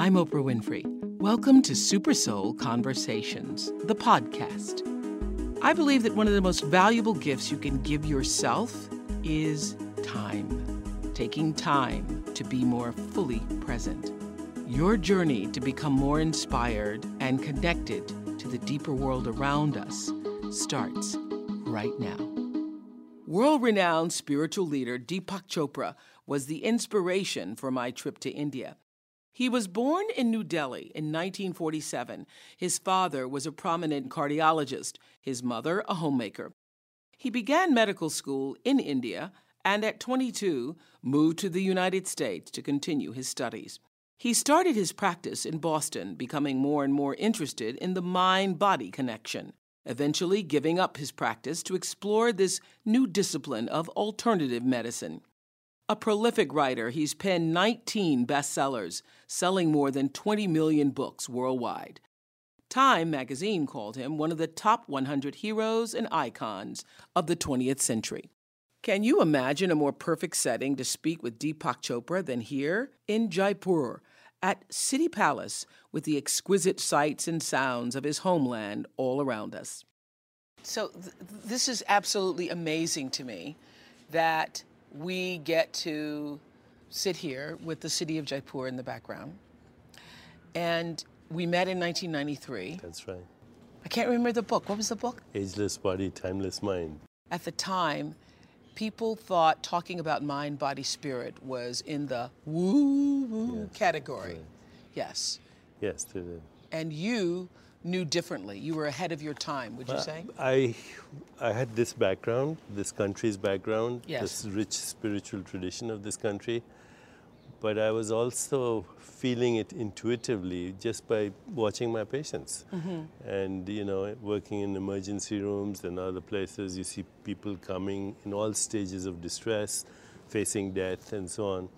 I'm Oprah Winfrey. Welcome to Super Soul Conversations, the podcast. I believe that one of the most valuable gifts you can give yourself is time. Taking time to be more fully present. Your journey to become more inspired and connected to the deeper world around us starts right now. World renowned spiritual leader Deepak Chopra was the inspiration for my trip to India. He was born in New Delhi in 1947. His father was a prominent cardiologist, his mother, a homemaker. He began medical school in India and at 22 moved to the United States to continue his studies. He started his practice in Boston, becoming more and more interested in the mind body connection, eventually giving up his practice to explore this new discipline of alternative medicine. A prolific writer, he's penned 19 bestsellers, selling more than 20 million books worldwide. Time magazine called him one of the top 100 heroes and icons of the 20th century. Can you imagine a more perfect setting to speak with Deepak Chopra than here in Jaipur at City Palace with the exquisite sights and sounds of his homeland all around us? So, th- this is absolutely amazing to me that we get to sit here with the city of Jaipur in the background. And we met in 1993. That's right. I can't remember the book. What was the book? Ageless Body, Timeless Mind. At the time, people thought talking about mind, body, spirit was in the woo woo Yes, category. right. Yes. Yes, they did. And you knew differently. You were ahead of your time, would you Uh, say? I, I had this background, this country's background, Yes. this rich spiritual tradition of this country, but I was also feeling it intuitively just by watching my patients. Mm-hmm. And, you know, working in emergency rooms and other places, you see people coming in all stages of distress, facing death, and so on.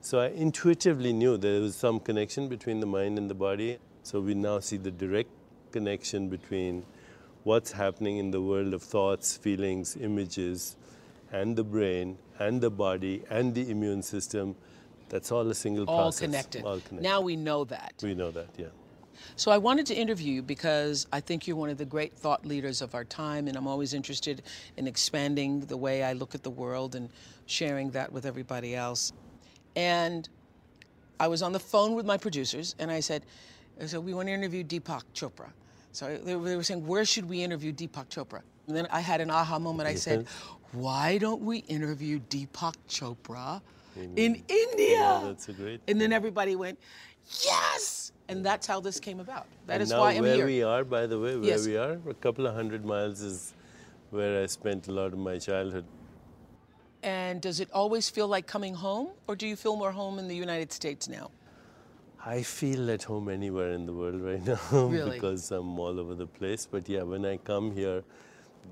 So I intuitively knew there was some connection between the mind and the body. So we now see the direct connection between what's happening in the world of thoughts, feelings, images, and the brain, and the body, and the immune system. That's all a single All process. connected. All connected. Now we know that. we know that, yeah. So I wanted to interview you because I think you're one of the great thought leaders of our time, and I'm always interested in expanding the way I look at the world and sharing that with everybody else. And I was on the phone with my producers, and I said, "So we want to interview Deepak Chopra." So they were they were saying, "Where should we interview Deepak Chopra?" And then I had an aha moment. I said, "Why don't we interview Deepak Chopra in India?" Yeah, that's a great. And then everybody went, yes! And that's how this came about. That and is why I'm where here. we are, by the way, where Yes. we are, a couple of hundred miles is where I spent a lot of my childhood. And does it always feel like coming home, or do you feel more home in the United States now? I feel at home anywhere in the world right now Really? because I'm all over the place. But yeah, when I come here,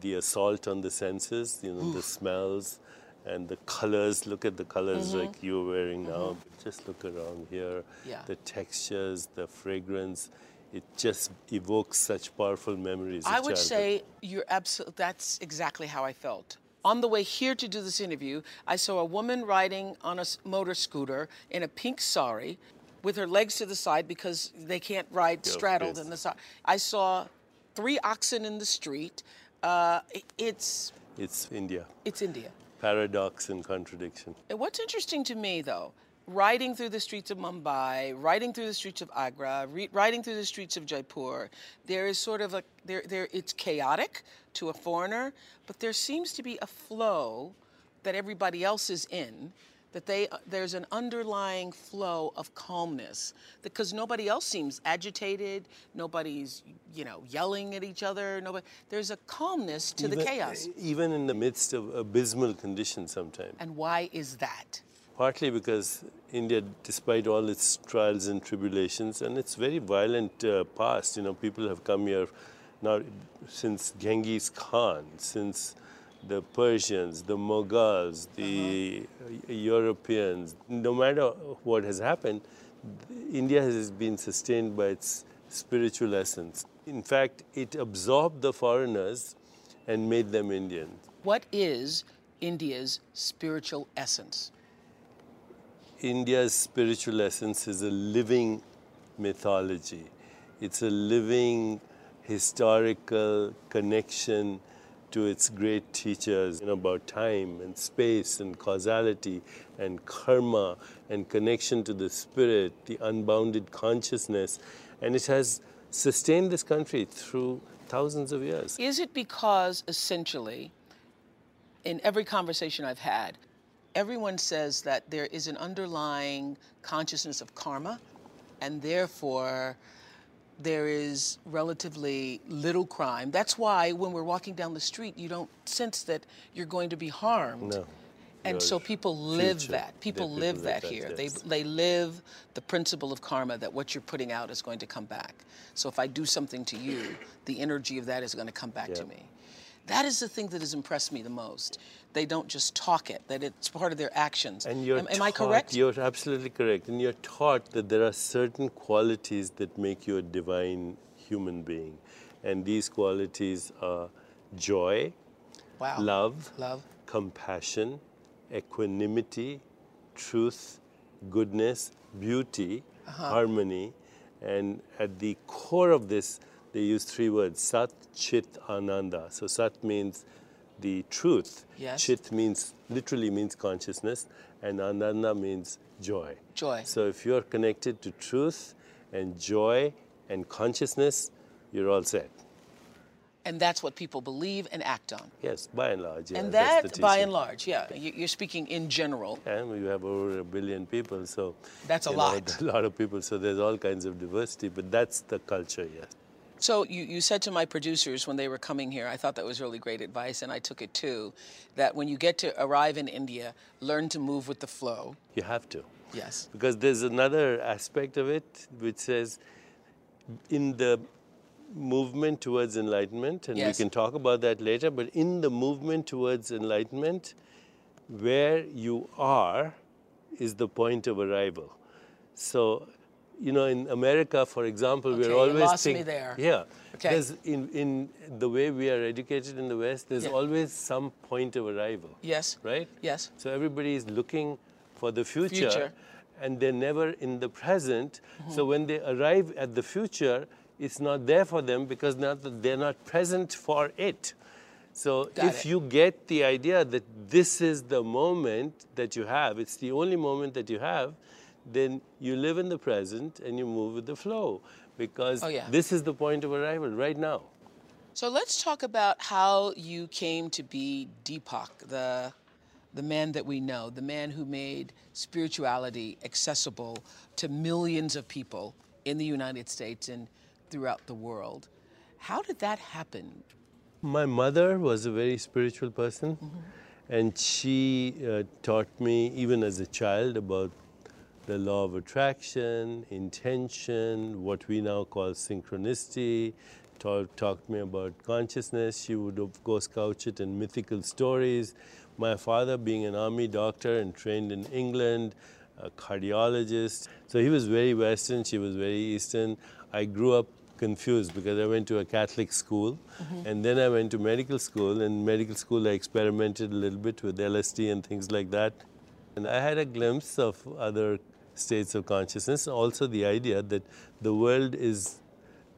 the assault on the senses, you know, the smells and the colors. Look at the colors mm-hmm. like you're wearing now. Mm-hmm. Just look around here. Yeah. The textures, the fragrance. It just evokes such powerful memories. I would say you're absolutely, that's exactly how I felt. On the way here to do this interview, I saw a woman riding on a motor scooter in a pink sari with her legs to the side because they can't ride straddled in the side. I saw three oxen in the street. Uh, it's, it's India. it's India. Paradox and contradiction. And what's interesting to me, though, riding through the streets of Mumbai, riding through the streets of Agra, re- riding through the streets of Jaipur, there is sort of a there there it's chaotic to a foreigner, but there seems to be a flow that everybody else is in. That they there's an underlying flow of calmness because nobody else seems agitated, nobody's you know yelling at each other. Nobody there's a calmness to the chaos. Even in the midst of abysmal conditions sometimes. And why is that? Partly because India, despite all its trials and tribulations and its very violent uh, past, you know, people have come here now since Genghis Khan, since the Persians, the Mughals, the uh, Europeans. No matter what has happened, India has been sustained by its spiritual essence. In fact, it absorbed the foreigners and made them Indian. What is India's spiritual essence? India's spiritual essence is a living mythology. It's a living historical connection to its great teachers you know, about time and space and causality and karma and connection to the spirit, the unbounded consciousness. And it has sustained this country through thousands of years. Is it because essentially, in every conversation I've had, everyone says that there is an underlying consciousness of karma, and therefore there is relatively little crime. That's why when we're walking down the street, you don't sense that you're going to be harmed. No. And so people live future. that. People live people that that, here. yes. They they live the principle of karma that what you're putting out is going to come back. So if I do something to you, the energy of that is going to come back to me. That is the thing that has impressed me the most. They don't just talk it; that it's part of their actions. And you're am, am I correct? You're absolutely correct. And you're taught that there are certain qualities that make you a divine human being. And these qualities are joy, wow. love, Love. compassion, equanimity, truth, goodness, beauty, Uh-huh. harmony. And at the core of this, they use three words Sat, Chit, Ananda. So Sat means the truth. Yes. Chit means literally means consciousness, and Ananda means joy. Joy. So if you're connected to truth and joy and consciousness, you're all set. And that's what people believe and act on. Yes, by and large. Yeah, and that, by and large, yeah, you- you're speaking in general. And we have over a billion people, so That's a you know, lot. a lot of people. So there's all kinds of diversity, but that's the culture, yes. So you, you said to my producers when they were coming here, I thought that was really great advice, and I took it too, that when you get to arrive in India, learn to move with the flow. You have to, Yes. because there's another aspect of it which says, in the movement towards enlightenment, and Yes. we can talk about that later. But in the movement towards enlightenment, where you are is the point of arrival. So, you know, in America, for example, Okay, we're you always lost me there. Yeah. Okay. There's in, in the way we are educated in the West, there's Yeah. always some point of arrival. Yes. Right? Yes. So everybody is looking for the future, Future. and they're never in the present. Mm-hmm. So when they arrive at the future, it's not there for them because not they're not present for it. So Got if it. you get the idea that this is the moment that you have, it's the only moment that you have, then you live in the present and you move with the flow because Oh, yeah. this is the point of arrival right now. So let's talk about how you came to be Deepak, the the man that we know, the man who made spirituality accessible to millions of people in the United States and throughout the world. How did that happen? My mother was a very spiritual person, and she uh, taught me, even as a child, about the law of attraction, intention, what we now call synchronicity. Taught, talked me about consciousness. She would, of course, couch it in mythical stories. My father, being an army doctor and trained in England, a cardiologist, so he was very Western, she was very Eastern. I grew up confused because I went to a Catholic school mm-hmm. and then I went to medical school. In medical school, I experimented a little bit with LSD and things like that. And I had a glimpse of other states of consciousness, also the idea that the world is.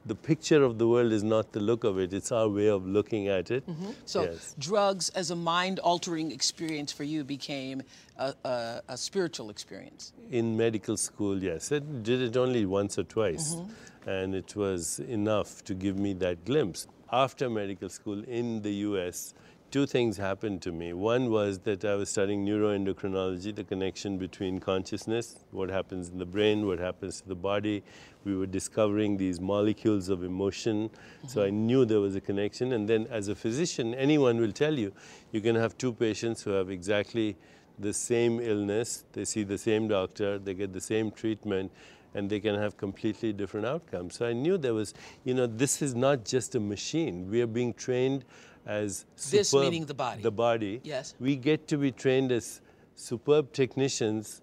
The picture of the world is not the look of it, it's our way of looking at it. So yes. drugs as a mind-altering experience for you became a, a, a spiritual experience. In medical school, yes. I did it only once or twice, Mm-hmm. and it was enough to give me that glimpse. After medical school in the US, two things happened to me. One was that I was studying neuroendocrinology, the connection between consciousness, what happens in the brain, what happens to the body. We were discovering these molecules of emotion. So I knew there was a connection. And then, as a physician, anyone will tell you you can have two patients who have exactly the same illness, they see the same doctor, they get the same treatment, and they can have completely different outcomes. So I knew there was, you know, this is not just a machine. We are being trained as This superb- meaning the body. The body. Yes. We get to be trained as superb technicians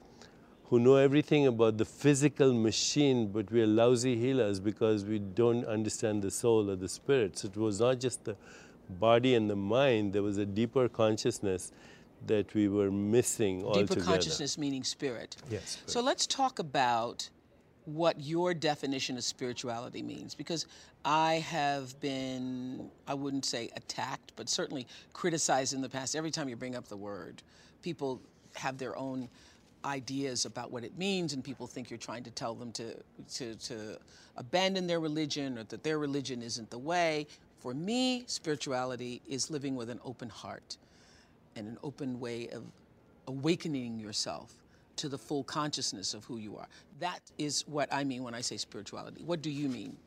who know everything about the physical machine, but we are lousy healers because we don't understand the soul or the spirit. So it was not just the body and the mind, there was a deeper consciousness that we were missing Deeper altogether. consciousness meaning spirit. Yes, So let's talk about what your definition of spirituality means because I have been, I wouldn't say attacked, but certainly criticized in the past. Every time you bring up the word, people have their own ideas about what it means, and people think you're trying to tell them to, to, to abandon their religion or that their religion isn't the way. For me, spirituality is living with an open heart and an open way of awakening yourself to the full consciousness of who you are. That is what I mean when I say spirituality. What do you mean?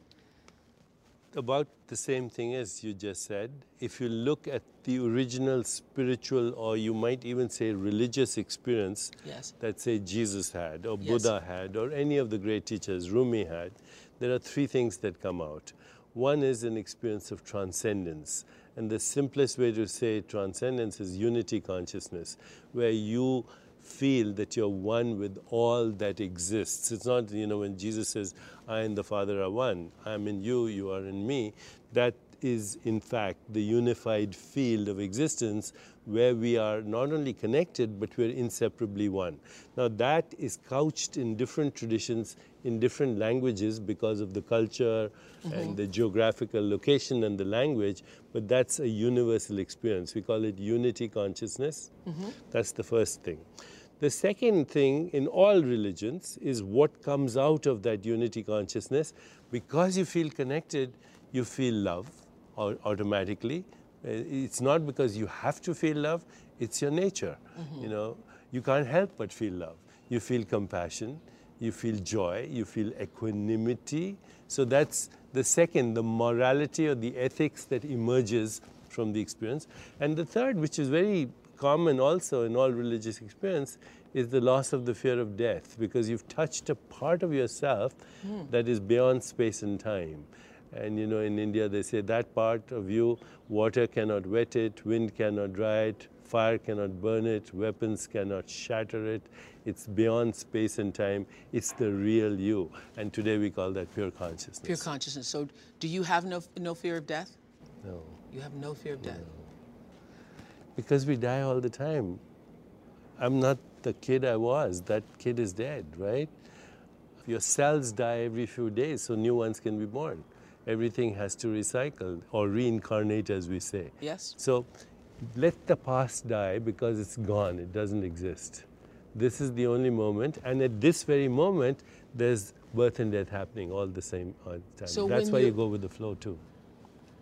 About the same thing as you just said. If you look at the original spiritual, or you might even say religious experience Yes. that, say, Jesus had, or Yes. Buddha had, or any of the great teachers, Rumi had, there are three things that come out. One is an experience of transcendence. And the simplest way to say transcendence is unity consciousness, where you feel that you're one with all that exists. It's not, you know, when Jesus says, I and the Father are one, I'm in you, you are in me, that is in fact the unified field of existence where we are not only connected but we're inseparably one. Now, that is couched in different traditions, in different languages because of the culture mm-hmm. and the geographical location and the language, but that's a universal experience. We call it unity consciousness. Mm-hmm. That's the first thing. The second thing in all religions is what comes out of that unity consciousness. Because you feel connected, you feel love automatically. Uh, It's not because you have to feel love, it's your nature. You know, you can't help but feel love. You feel compassion, you feel joy, you feel equanimity. So that's the second, the morality or the ethics that emerges from the experience. And the third, which is very common also in all religious experience, is the loss of the fear of death because you've touched a part of yourself that is beyond space and time. And you know, in India, they say that part of you, water cannot wet it, wind cannot dry it, fire cannot burn it, weapons cannot shatter it. It's beyond space and time. It's the real you. And today we call that pure consciousness. Pure consciousness. So, do you have no, no fear of death? No. You have no fear of death. No. Because we die all the time. I'm not the kid I was. That kid is dead, right? Your cells die every few days, so new ones can be born. Everything has to recycle or reincarnate, as we say. Yes? So let the past die because it's gone, it doesn't exist. This is the only moment, and at this very moment, there's birth and death happening all the same uh, time. So That's why you you- go with the flow too.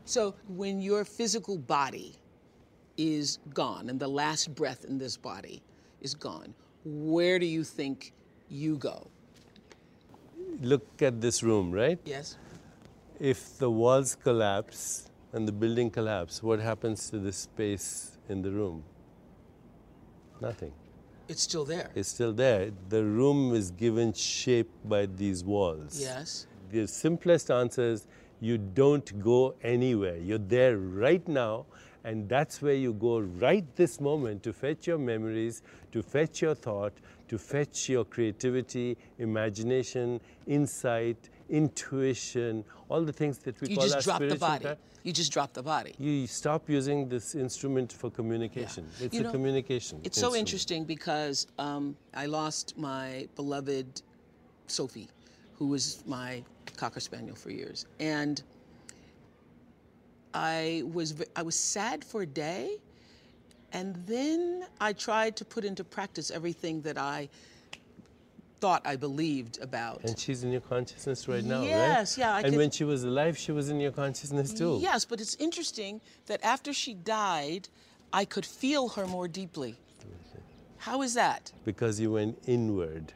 So, when your physical body is gone and the last breath in this body is gone, where do you think you go? Look at this room, right? Yes? If the walls collapse and the building collapse, what happens to the space in the room? Nothing. It's still there. It's still there. The room is given shape by these walls. Yes. The simplest answer is you don't go anywhere. You're there right now, and that's where you go right this moment to fetch your memories, to fetch your thought, to fetch your creativity, imagination, insight, intuition, all the things that we You call just drop the body. You just drop the body. You stop using this instrument for communication. It's You a know, communication. It's so interesting because um, I lost my beloved Sophie, who was my cocker spaniel for years, and I was I was sad for a day, and then I tried to put into practice everything that I thought I believed about. And she's in your consciousness right now, right? Yes, yeah, I and could- when she was alive, she was in your consciousness too. Yes, but it's interesting that after she died, I could feel her more deeply. How is that? Because you went inward,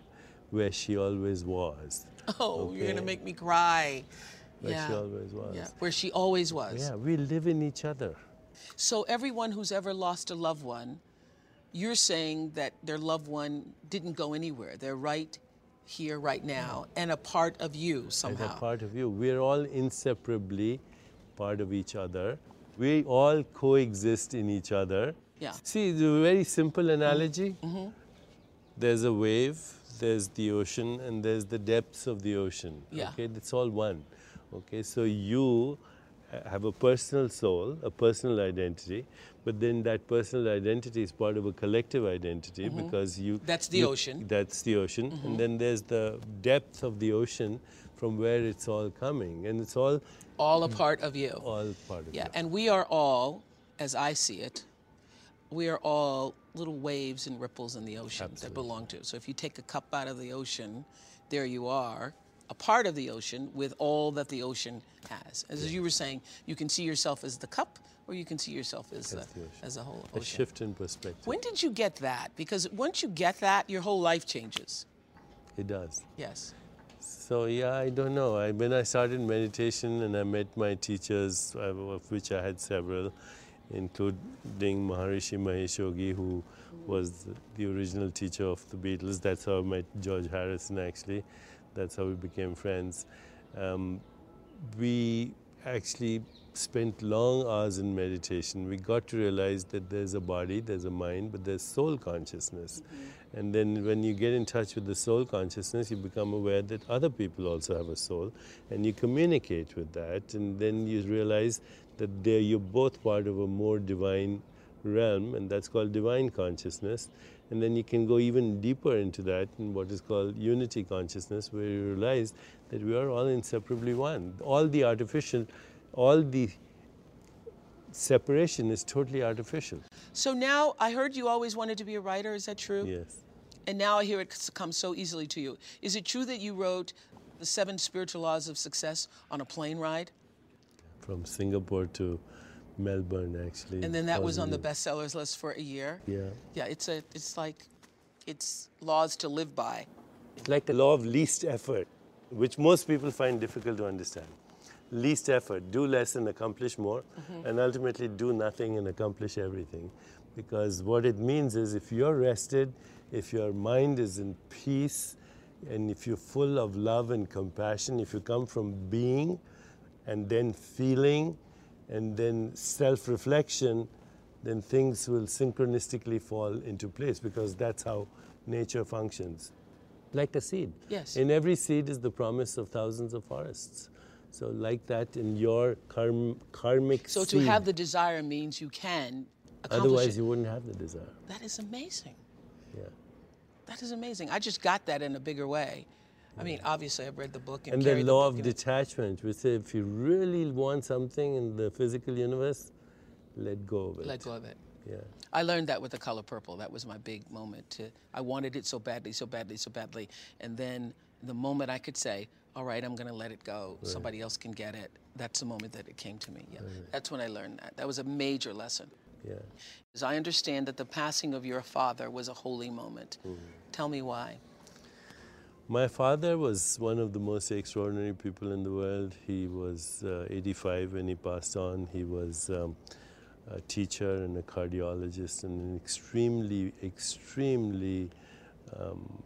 where she always was. Oh, you're gonna make me cry. Where yeah. she always was. Yeah, where she always was. Yeah, we live in each other. So everyone who's ever lost a loved one, you're saying that their loved one didn't go anywhere. They're right here, right now, and a part of you somehow. a part of you. We're all inseparably part of each other. We all coexist in each other. Yeah. See, the very simple analogy. Mm-hmm. There's a wave, there's the ocean, and there's the depths of the ocean. Yeah. Okay, it's all one. Okay, so you have a personal soul, a personal identity, but then that personal identity is part of a collective identity mm-hmm. because you. That's the you- ocean. That's the ocean, and mm-hmm. then there's the depth of the ocean from where it's all coming, and it's all All a part of you. all part of you. Yeah, and we are all, as I see it, we are all little waves and ripples in the ocean that belong to. So if you take a cup out of the ocean, there you are, a part of the ocean with all that the ocean has. As you were saying, you can see yourself as the cup, or you can see yourself as a, the ocean. as a whole A ocean. shift in perspective. When did you get that? Because once you get that, your whole life changes. It does. Yes. So yeah, I don't know. I, when I started meditation and I met my teachers, uh, of which I had several, including Maharishi Mahesh Yogi, who was the original teacher of the Beatles. That's how I met George Harrison. Actually, that's how we became friends. Um, we actually spent long hours in meditation. We got to realize that there's a body, there's a mind, but there's soul consciousness. And then when you get in touch with the soul consciousness, you become aware that other people also have a soul, and you communicate with that. And then you realize that you're both part of a more divine realm, and that's called divine consciousness. And then you can go even deeper into that in what is called unity consciousness, where you realize that we are all inseparably one. All the artificial, all the separation is totally artificial. So now I heard you always wanted to be a writer. Is that true? Yes. And now I hear it comes so easily to you. Is it true that you wrote the seven spiritual laws of success on a plane ride? From Singapore to Melbourne, actually. And then that was on the bestsellers list for a year? Yeah. Yeah, it's a it's like it's laws to live by. It's like the law of least effort, which most people find difficult to understand. Least effort, do less and accomplish more, mm-hmm. and ultimately do nothing and accomplish everything. Because what it means is if you're rested, if your mind is in peace, and if you're full of love and compassion, if you come from being and then feeling and then self reflection, then things will synchronistically fall into place because that's how nature functions. Like a seed. Yes. In every seed is the promise of thousands of forests. So, like that, in your karm, karmic So seed, to have the desire means you can accomplish otherwise it. you wouldn't have the desire. That is amazing. Yeah. That is amazing. I just got that in a bigger way. I mean, obviously, I've read the book and, And the law book, of detachment, which says if you really want something in the physical universe, let go of it. Let go of it. Yeah. I learned that with the color purple. That was my big moment. To, I wanted it so badly, so badly, so badly. And then the moment I could say, all right, I'm going to let it go, somebody else can get it, that's the moment that it came to me. Yeah. That's when I learned that. That was a major lesson. Yeah. As I understand that the passing of your father was a holy moment. Mm-hmm. Tell me why. My father was one of the most extraordinary people in the world. He was uh, 85 when he passed on. He was um, a teacher and a cardiologist and an extremely, extremely, um,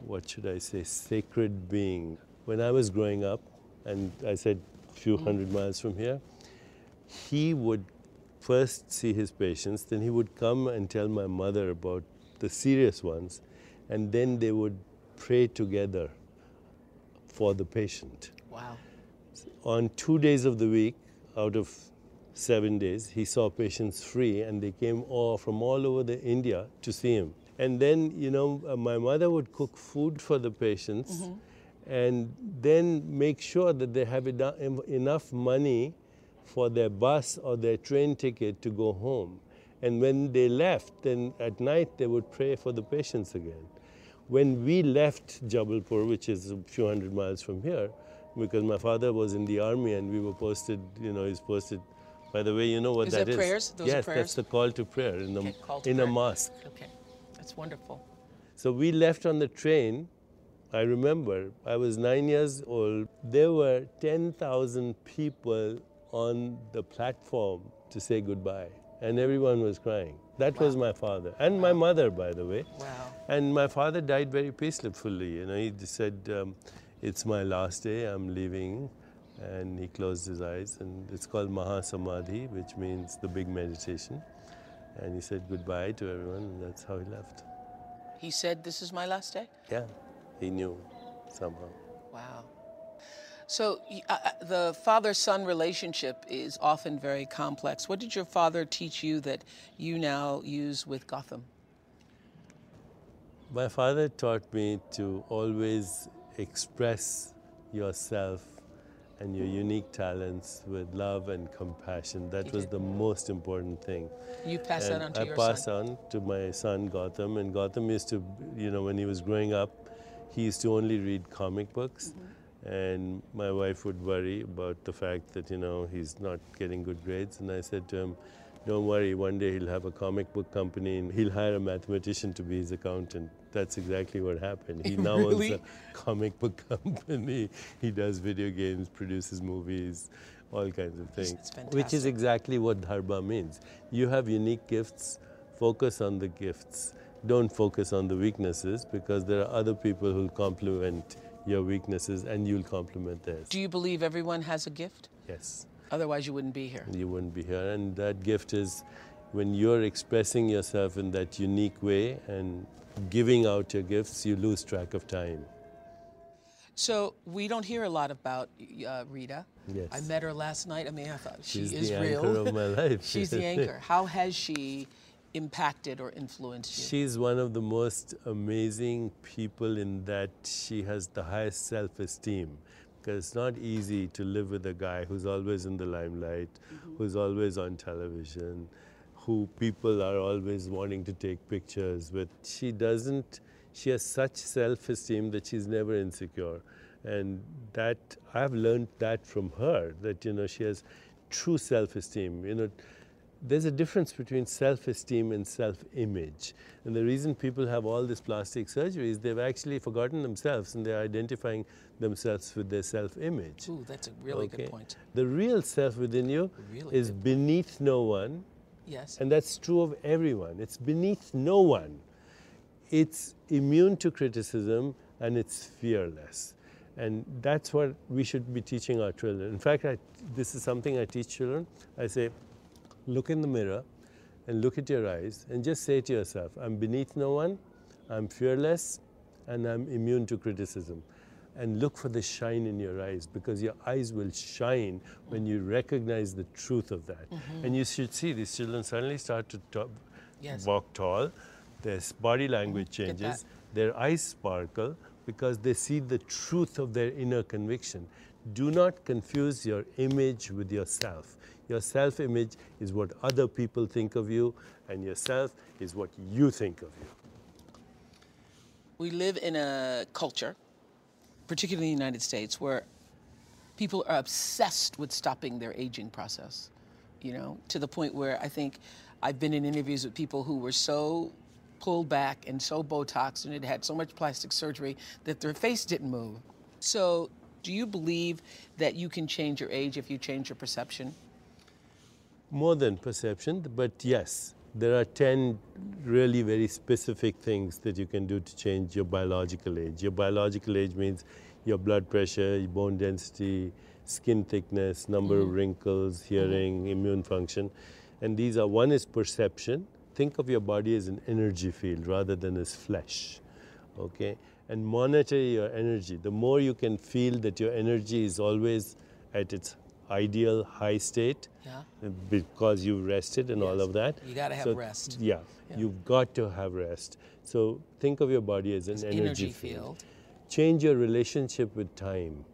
what should I say, sacred being. When I was growing up, and I said a few hundred miles from here, he would first see his patients, then he would come and tell my mother about the serious ones, and then they would pray together for the patient. Wow. On two days of the week, out of seven days, he saw patients free, and they came all from all over the India to see him. And then, you know, uh, my mother would cook food for the patients, and then make sure that they have enough money for their bus or their train ticket to go home. And when they left, then at night they would pray for the patients again. When we left Jabalpur, which is a few hundred miles from here, because my father was in the army and we were posted, you know, he's posted. By the way, you know what Is that is? prayers? Those yes, prayers? that's the call to prayer in, a, Okay, in a mosque. Okay. That's wonderful. So we left on the train. I remember I was nine years old. There were 10,000 people on the platform to say goodbye, and everyone was crying. That was my father, and my mother, by the way. Wow. And my father died very peacefully. You know, he said, um, "It's my last day. I'm leaving," and he closed his eyes. And it's called Mahasamadhi, which means the big meditation. And he said goodbye to everyone, and that's how he left. He said, This is my last day? Yeah, he knew somehow. Wow. So uh, uh, the father-son relationship is often very complex. What did your father teach you that you now use with Gotham? My father taught me to always express yourself and your unique talents with love and compassion. That was did. the most important thing. You pass that on to I your passed son. on to my son Gotham, and Gotham used to, you know, when he was growing up, he used to only read comic books. Mm-hmm. And my wife would worry about the fact that, you know, he's not getting good grades. And I said to him, don't worry, one day he'll have a comic book company and he'll hire a mathematician to be his accountant. That's exactly what happened. He now Really? owns a comic book company. He does video games, produces movies, all kinds of things. Which is exactly what dharma means. You have unique gifts, focus on the gifts. Don't focus on the weaknesses because there are other people who'll complement your weaknesses and you'll complement theirs. Do you believe everyone has a gift? yes, Otherwise, you wouldn't be here. you wouldn't be here. And that gift is when you're expressing yourself in that unique way and giving out your gifts, you lose track of time. So we don't hear a lot about uh, Rita. Yes. I met her last night. I mean, I thought she She's is the real. anchor of my life. She's the anchor. How has she impacted or influenced you? She's one of the most amazing people in that she has the highest self esteem. Because it's not easy to live with a guy who's always in the limelight, mm-hmm. who's always on television, who people are always wanting to take pictures with. She doesn't, she has such self esteem that she's never insecure. And that, I've learned that from her, that, you know, she has true self esteem. You know, there's a difference between self-esteem and self-image. And the reason people have all this plastic surgery is they've actually forgotten themselves and they're identifying themselves with their self-image. Ooh, that's a really good point. The real self within you Really is beneath no one, Yes. and that's true of everyone. It's beneath no one. It's immune to criticism and it's fearless. And that's what we should be teaching our children. In fact, I, this is something I teach children. I say, look in the mirror and look at your eyes and just say to yourself, I'm beneath no one, I'm fearless, and I'm immune to criticism. And look for the shine in your eyes because your eyes will shine when you recognize the truth of that. Mm-hmm. And you should see these children suddenly start to talk, Yes. walk tall, their body language changes, their eyes sparkle because they see the truth of their inner conviction. Do not confuse your image with yourself. Your self image is what other people think of you, and yourself is what you think of you. we live in a culture, particularly in the United States, where people are obsessed with stopping their aging process. You know, to the point where I think I've been in interviews with people who were so pulled back and so Botox and had had so much plastic surgery that their face didn't move. So, do you believe that you can change your age if you change your perception? More than perception, but yes, there are 10 really very specific things that you can do to change your biological age. Your biological age means your blood pressure, your bone density, skin thickness, number of mm-hmm. wrinkles, mm-hmm. hearing, immune function. And these are one is perception. Think of your body as an energy field rather than as flesh. Okay? And monitor your energy. The more you can feel that your energy is always at its ideal high state, Yeah. because you've rested and all of that. You gotta have So, rest. Yeah, Yeah. you've got to have rest. So think of your body as an energy, energy field. field. Change your relationship with time,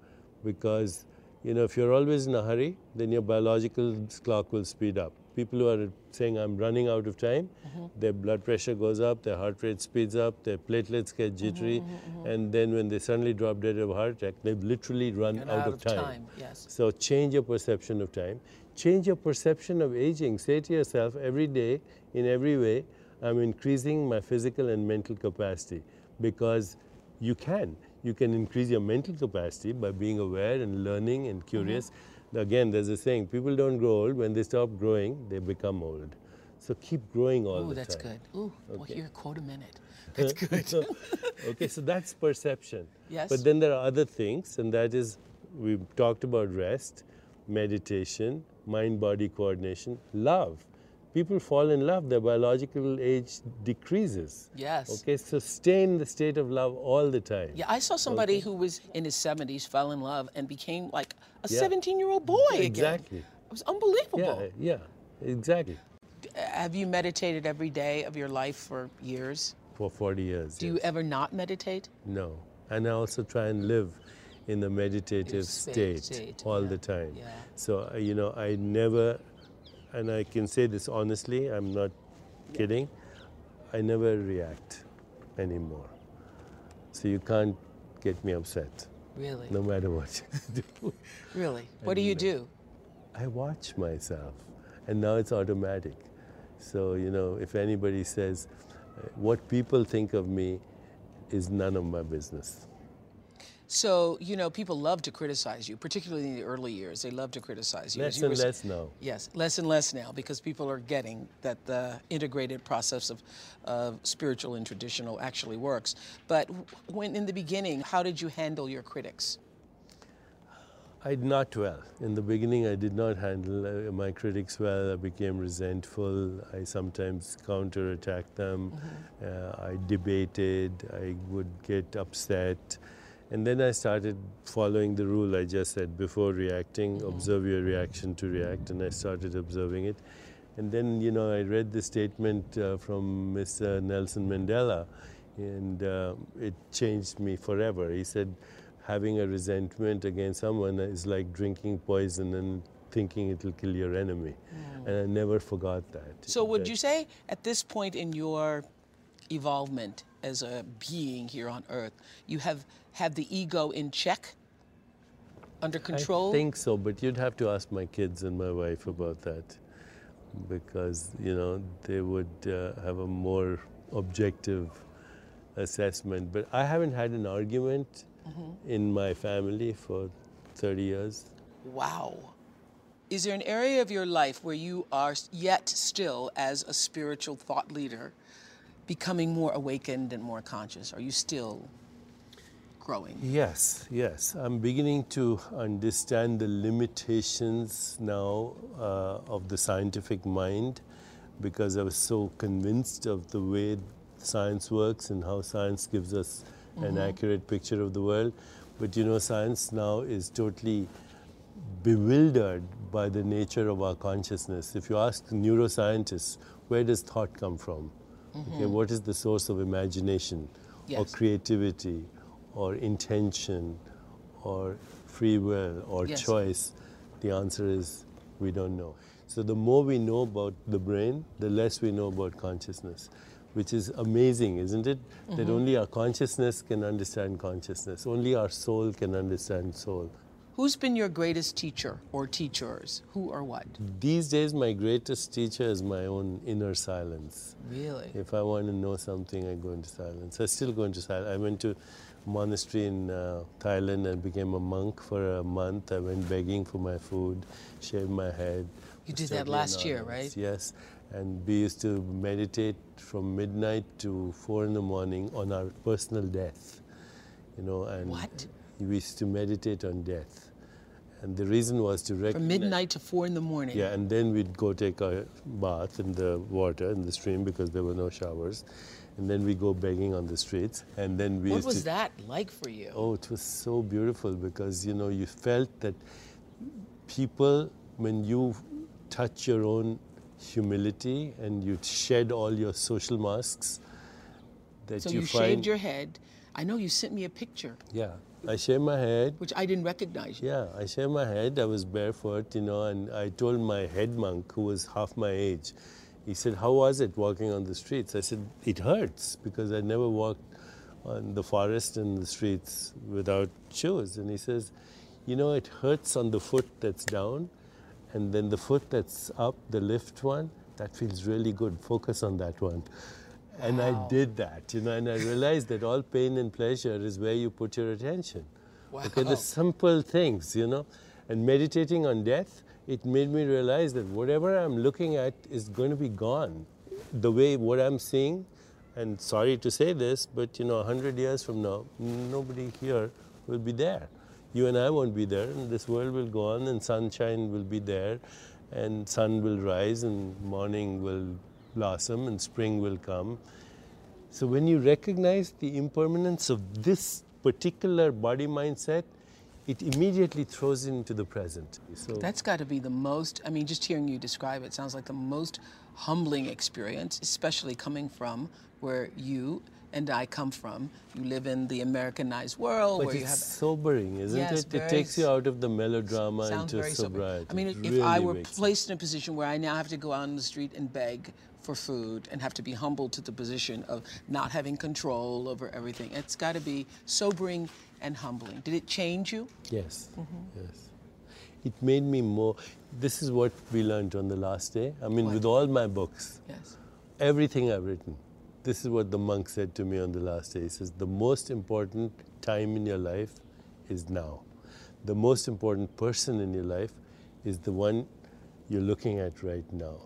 because you know if you're always in a hurry, then your biological clock will speed up. People who are saying I'm running out of time, Mm-hmm. their blood pressure goes up, their heart rate speeds up, their platelets get jittery, Mm-hmm, and then when they suddenly drop dead of a heart attack, they've literally run Run out, of time. Yes. So change your perception of time. Change your perception of aging. Say to yourself every day, in every way, I'm increasing my physical and mental capacity because you can. You can increase your mental capacity by being aware and learning and curious. Again, there's a saying people don't grow old. When they stop growing, they become old. So keep growing all Ooh, the that's time. good. Ooh, well, Okay. here, quote a minute. That's good. okay, so that's perception. Yes. But then there are other things, and that is we've talked about rest, meditation, mind body coordination, love. People fall in love, their biological age decreases. Yes. Okay, so stay in the state of love all the time. Yeah, I saw somebody who was in his 70s, fell in love, and became like a Yeah. 17 year old boy again. Exactly. It was unbelievable. Yeah, yeah, exactly. Have you meditated every day of your life for years? For 40 years. Do you ever not meditate? No. And I also try and live in the meditative state, state, all yeah, the time. yeah. So, uh, you know, I never, and I can say this honestly, I'm not kidding, I never react anymore. So you can't get me upset, Really? no matter what you do. Really? What do you do? I watch myself, and now it's automatic. So, you know, if anybody says, what people think of me is none of my business. So, you know, people love to criticize you, particularly in the early years. They love to criticize you. Less you and were less now. Yes, less and less now because people are getting that the integrated process of, of spiritual and traditional actually works. But when in the beginning, how did you handle your critics? I did not well. In the beginning, I did not handle uh, my critics well. I became resentful. I sometimes counterattacked them. Uh, I debated. I would get upset. And then I started following the rule I just said before reacting, observe your reaction to react. And I started observing it. And then, you know, I read the statement uh, from Mr. Nelson Mandela, and uh, it changed me forever. He said, having a resentment against someone is like drinking poison and thinking it will kill your enemy. And I never forgot that. So, would That- you say at this point in your evolvement as a being here on Earth, you have had the ego in check, under control? I think so, but you'd have to ask my kids and my wife about that because, you know, they would uh, have a more objective assessment. But I haven't had an argument in my family for 30 years. Wow. Is there an area of your life where you are yet still, as a spiritual thought leader, becoming more awakened and more conscious? Are you still growing? Yes, yes. I'm beginning to understand the limitations now uh, of the scientific mind because I was so convinced of the way science works and how science gives us an accurate picture of the world. But you know, science now is totally bewildered by the nature of our consciousness. If you ask neuroscientists, where does thought come from? Okay, mm-hmm. what is the source of imagination or creativity or intention or free will or Yes. choice? The answer is we don't know. So the more we know about the brain, the less we know about consciousness, which is amazing, isn't it? That mm-hmm. only our consciousness can understand consciousness. Only our soul can understand soul. Who's been your greatest teacher or teachers? Who or what? These days, my greatest teacher is my own inner silence. Really? If I want to know something, I go into silence. I still go into silence. I went to monastery in uh, Thailand and became a monk for a month. I went begging for my food, shaved my head. You did that last year, right? Yes. And we used to meditate from midnight to four in the morning on our personal death. You know, and What? we used to meditate on death. And the reason was to recognize. From midnight to four in the morning. Yeah, and then we'd go take a bath in the water in the stream because there were no showers, and then we go begging on the streets, and then we What was to. that like for you? Oh, it was so beautiful because you know you felt that people, when you touch your own humility and you shed all your social masks, that so you, you, find. shaved your head. I know you sent me a picture, Yeah, I shaved my head. which I didn't recognize. Yeah, I shaved my head. I was barefoot, you know, and I told my head monk, who was half my age, he said, How was it walking on the streets? I said, It hurts because I never walked on the forest and the streets without shoes. And he says, You know, it hurts on the foot that's down, and then the foot that's up, the lift one, that feels really good. Focus on that one. And I did that, you know, and I realized that all pain and pleasure is where you put your attention. Okay, the simple things, you know. And meditating on death, it made me realize that whatever I'm looking at is going to be gone. The way what I'm seeing, and sorry to say this, but you know, 100 years from now, nobody here will be there. You and I won't be there, and this world will go on, and sunshine will be there, and sun will rise and morning will blossom and spring will come. So when you recognize the impermanence of this particular body mindset, it immediately throws into the present. So that's got to be the most. I mean, just hearing you describe it sounds like the most humbling experience, especially coming from where you and I come from. You live in the Americanized world but where it's you have sobering, isn't yes, it? It takes you out of the melodrama into sobriety. I mean, if really I were placed in a position where I now have to go out on the street and beg for food and have to be humbled to the position of not having control over everything, it's got to be sobering and humbling. Did it change you? Yes, mm-hmm. yes. It made me more. This is what we learned on the last day. I mean, what? with all my books, yes. everything I've written, this is what the monk said to me on the last day. He says, The most important time in your life is now. The most important person in your life is the one you're looking at right now.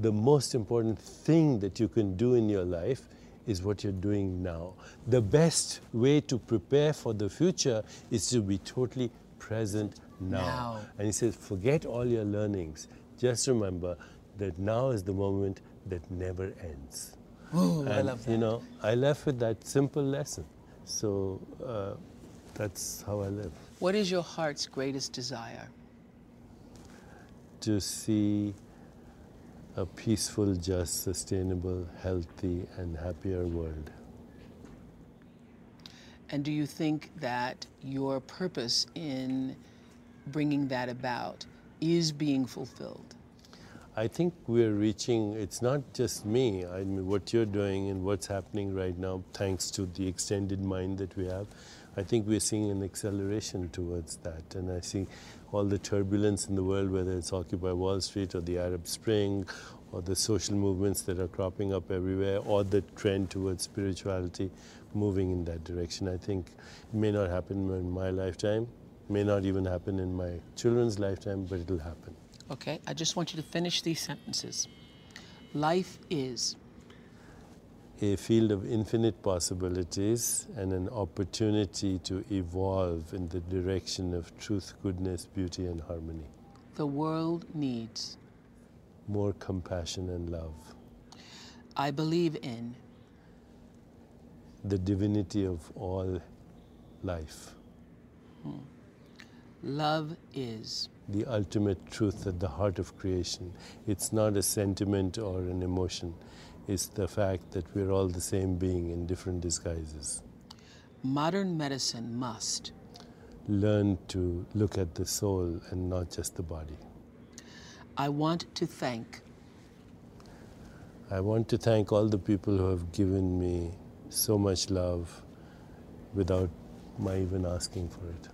The most important thing that you can do in your life is what you're doing now. The best way to prepare for the future is to be totally present now. now. And he says, forget all your learnings. Just remember that now is the moment that never ends. Ooh, and, I love that. You know, I left with that simple lesson. So uh, that's how I live. What is your heart's greatest desire? To see a peaceful, just, sustainable, healthy, and happier world. And do you think that your purpose in bringing that about is being fulfilled? I think we're reaching, it's not just me. I mean, what you're doing and what's happening right now, thanks to the extended mind that we have, I think we're seeing an acceleration towards that. And I see all the turbulence in the world, whether it's Occupy Wall Street or the Arab Spring or the social movements that are cropping up everywhere or the trend towards spirituality moving in that direction. I think it may not happen in my lifetime, may not even happen in my children's lifetime, but it'll happen. Okay, I just want you to finish these sentences. Life is a field of infinite possibilities and an opportunity to evolve in the direction of truth, goodness, beauty, and harmony. The world needs more compassion and love. I believe in the divinity of all life. Hmm. Love is the ultimate truth at the heart of creation. It's not a sentiment or an emotion is the fact that we're all the same being in different disguises. Modern medicine must learn to look at the soul and not just the body. I want to thank. I want to thank all the people who have given me so much love without my even asking for it.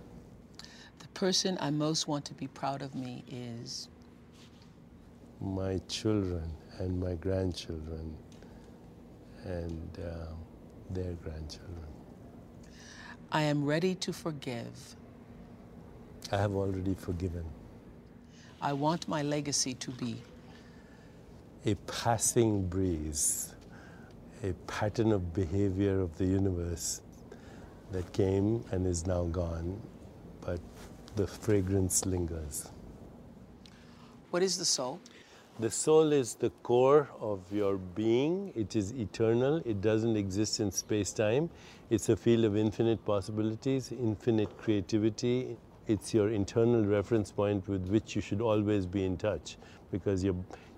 The person I most want to be proud of me is my children and my grandchildren and uh, their grandchildren. I am ready to forgive. I have already forgiven. I want my legacy to be a passing breeze, a pattern of behavior of the universe that came and is now gone, but the fragrance lingers. What is the soul? The soul is the core of your being. It is eternal. It doesn't exist in space time. It's a field of infinite possibilities, infinite creativity. It's your internal reference point with which you should always be in touch because your,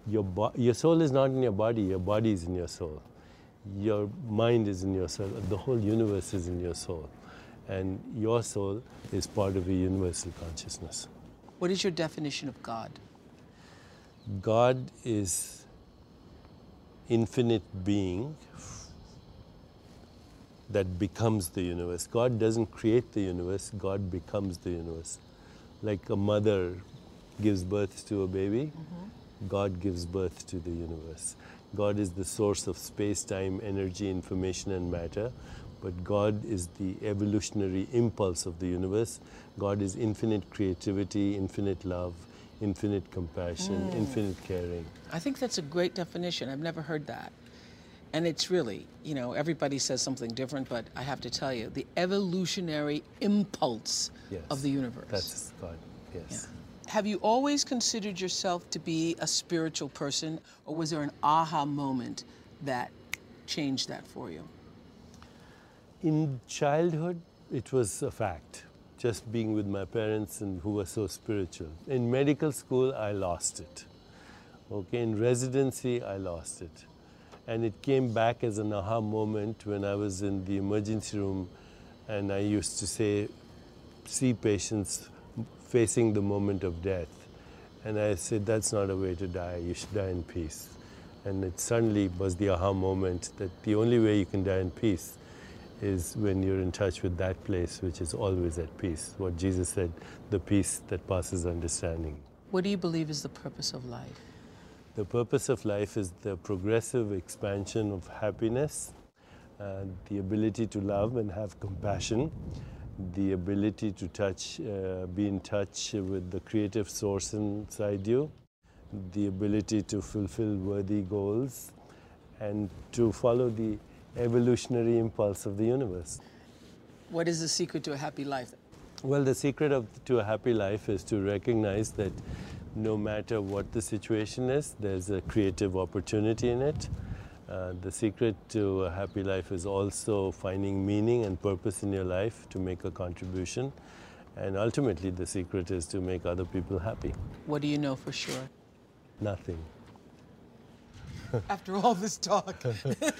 your, your soul is not in your body, your body is in your soul. Your mind is in your soul. The whole universe is in your soul. And your soul is part of a universal consciousness. What is your definition of God? God is infinite being that becomes the universe. God doesn't create the universe, God becomes the universe. Like a mother gives birth to a baby, mm-hmm. God gives birth to the universe. God is the source of space, time, energy, information, and matter. But God is the evolutionary impulse of the universe. God is infinite creativity, infinite love, infinite compassion, mm. infinite caring. I think that's a great definition. I've never heard that. And it's really, you know, everybody says something different, but I have to tell you, the evolutionary impulse yes, of the universe. That's God, yes. Yeah. Have you always considered yourself to be a spiritual person, or was there an aha moment that changed that for you? In childhood, it was a fact, just being with my parents and who were so spiritual. In medical school, I lost it. Okay, in residency, I lost it. And it came back as an aha moment when I was in the emergency room and I used to say, see patients facing the moment of death. And I said, that's not a way to die, you should die in peace. And it suddenly was the aha moment that the only way you can die in peace is when you're in touch with that place which is always at peace. What Jesus said, the peace that passes understanding. What do you believe is the purpose of life? The purpose of life is the progressive expansion of happiness, uh, the ability to love and have compassion, the ability to touch, uh, be in touch with the creative source inside you, the ability to fulfill worthy goals, and to follow the evolutionary impulse of the universe. What is the secret to a happy life? Well, the secret of, to a happy life is to recognize that no matter what the situation is, there's a creative opportunity in it. Uh, the secret to a happy life is also finding meaning and purpose in your life to make a contribution. And ultimately, the secret is to make other people happy. What do you know for sure? Nothing. After all this talk.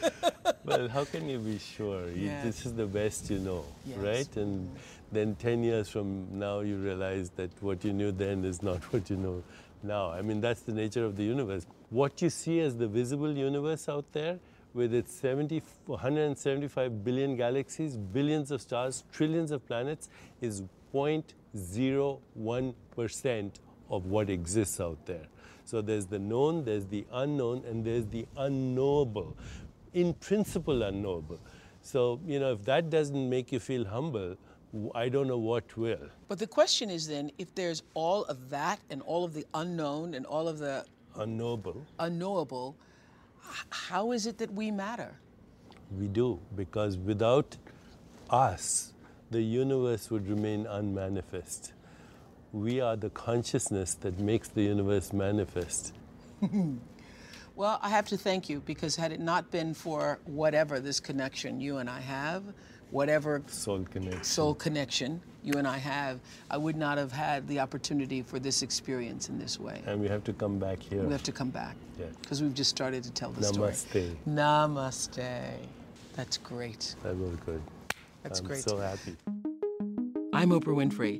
well, how can you be sure? You, Yes. This is the best you know, Yes. right? And then 10 years from now, you realize that what you knew then is not what you know now. I mean, that's the nature of the universe. What you see as the visible universe out there, with its 70, 175 billion galaxies, billions of stars, trillions of planets, is 0.01% of what exists out there. So there's the known, there's the unknown, and there's the unknowable, in principle unknowable. So, you know, if that doesn't make you feel humble, I don't know what will. But the question is then if there's all of that and all of the unknown and all of the Unknowable, unknowable, how is it that we matter? we do, because without us, the universe would remain unmanifest. We are the consciousness that makes the universe manifest. Well, I have to thank you because had it not been for whatever this connection you and I have, whatever Soul connection. soul connection you and I have, I would not have had the opportunity for this experience in this way. And we have to come back here. We have to come back Yeah. because we've just started to tell the story. Namaste. Namaste. That's great. That was good. That's great. I'm so happy. I'm Oprah Winfrey,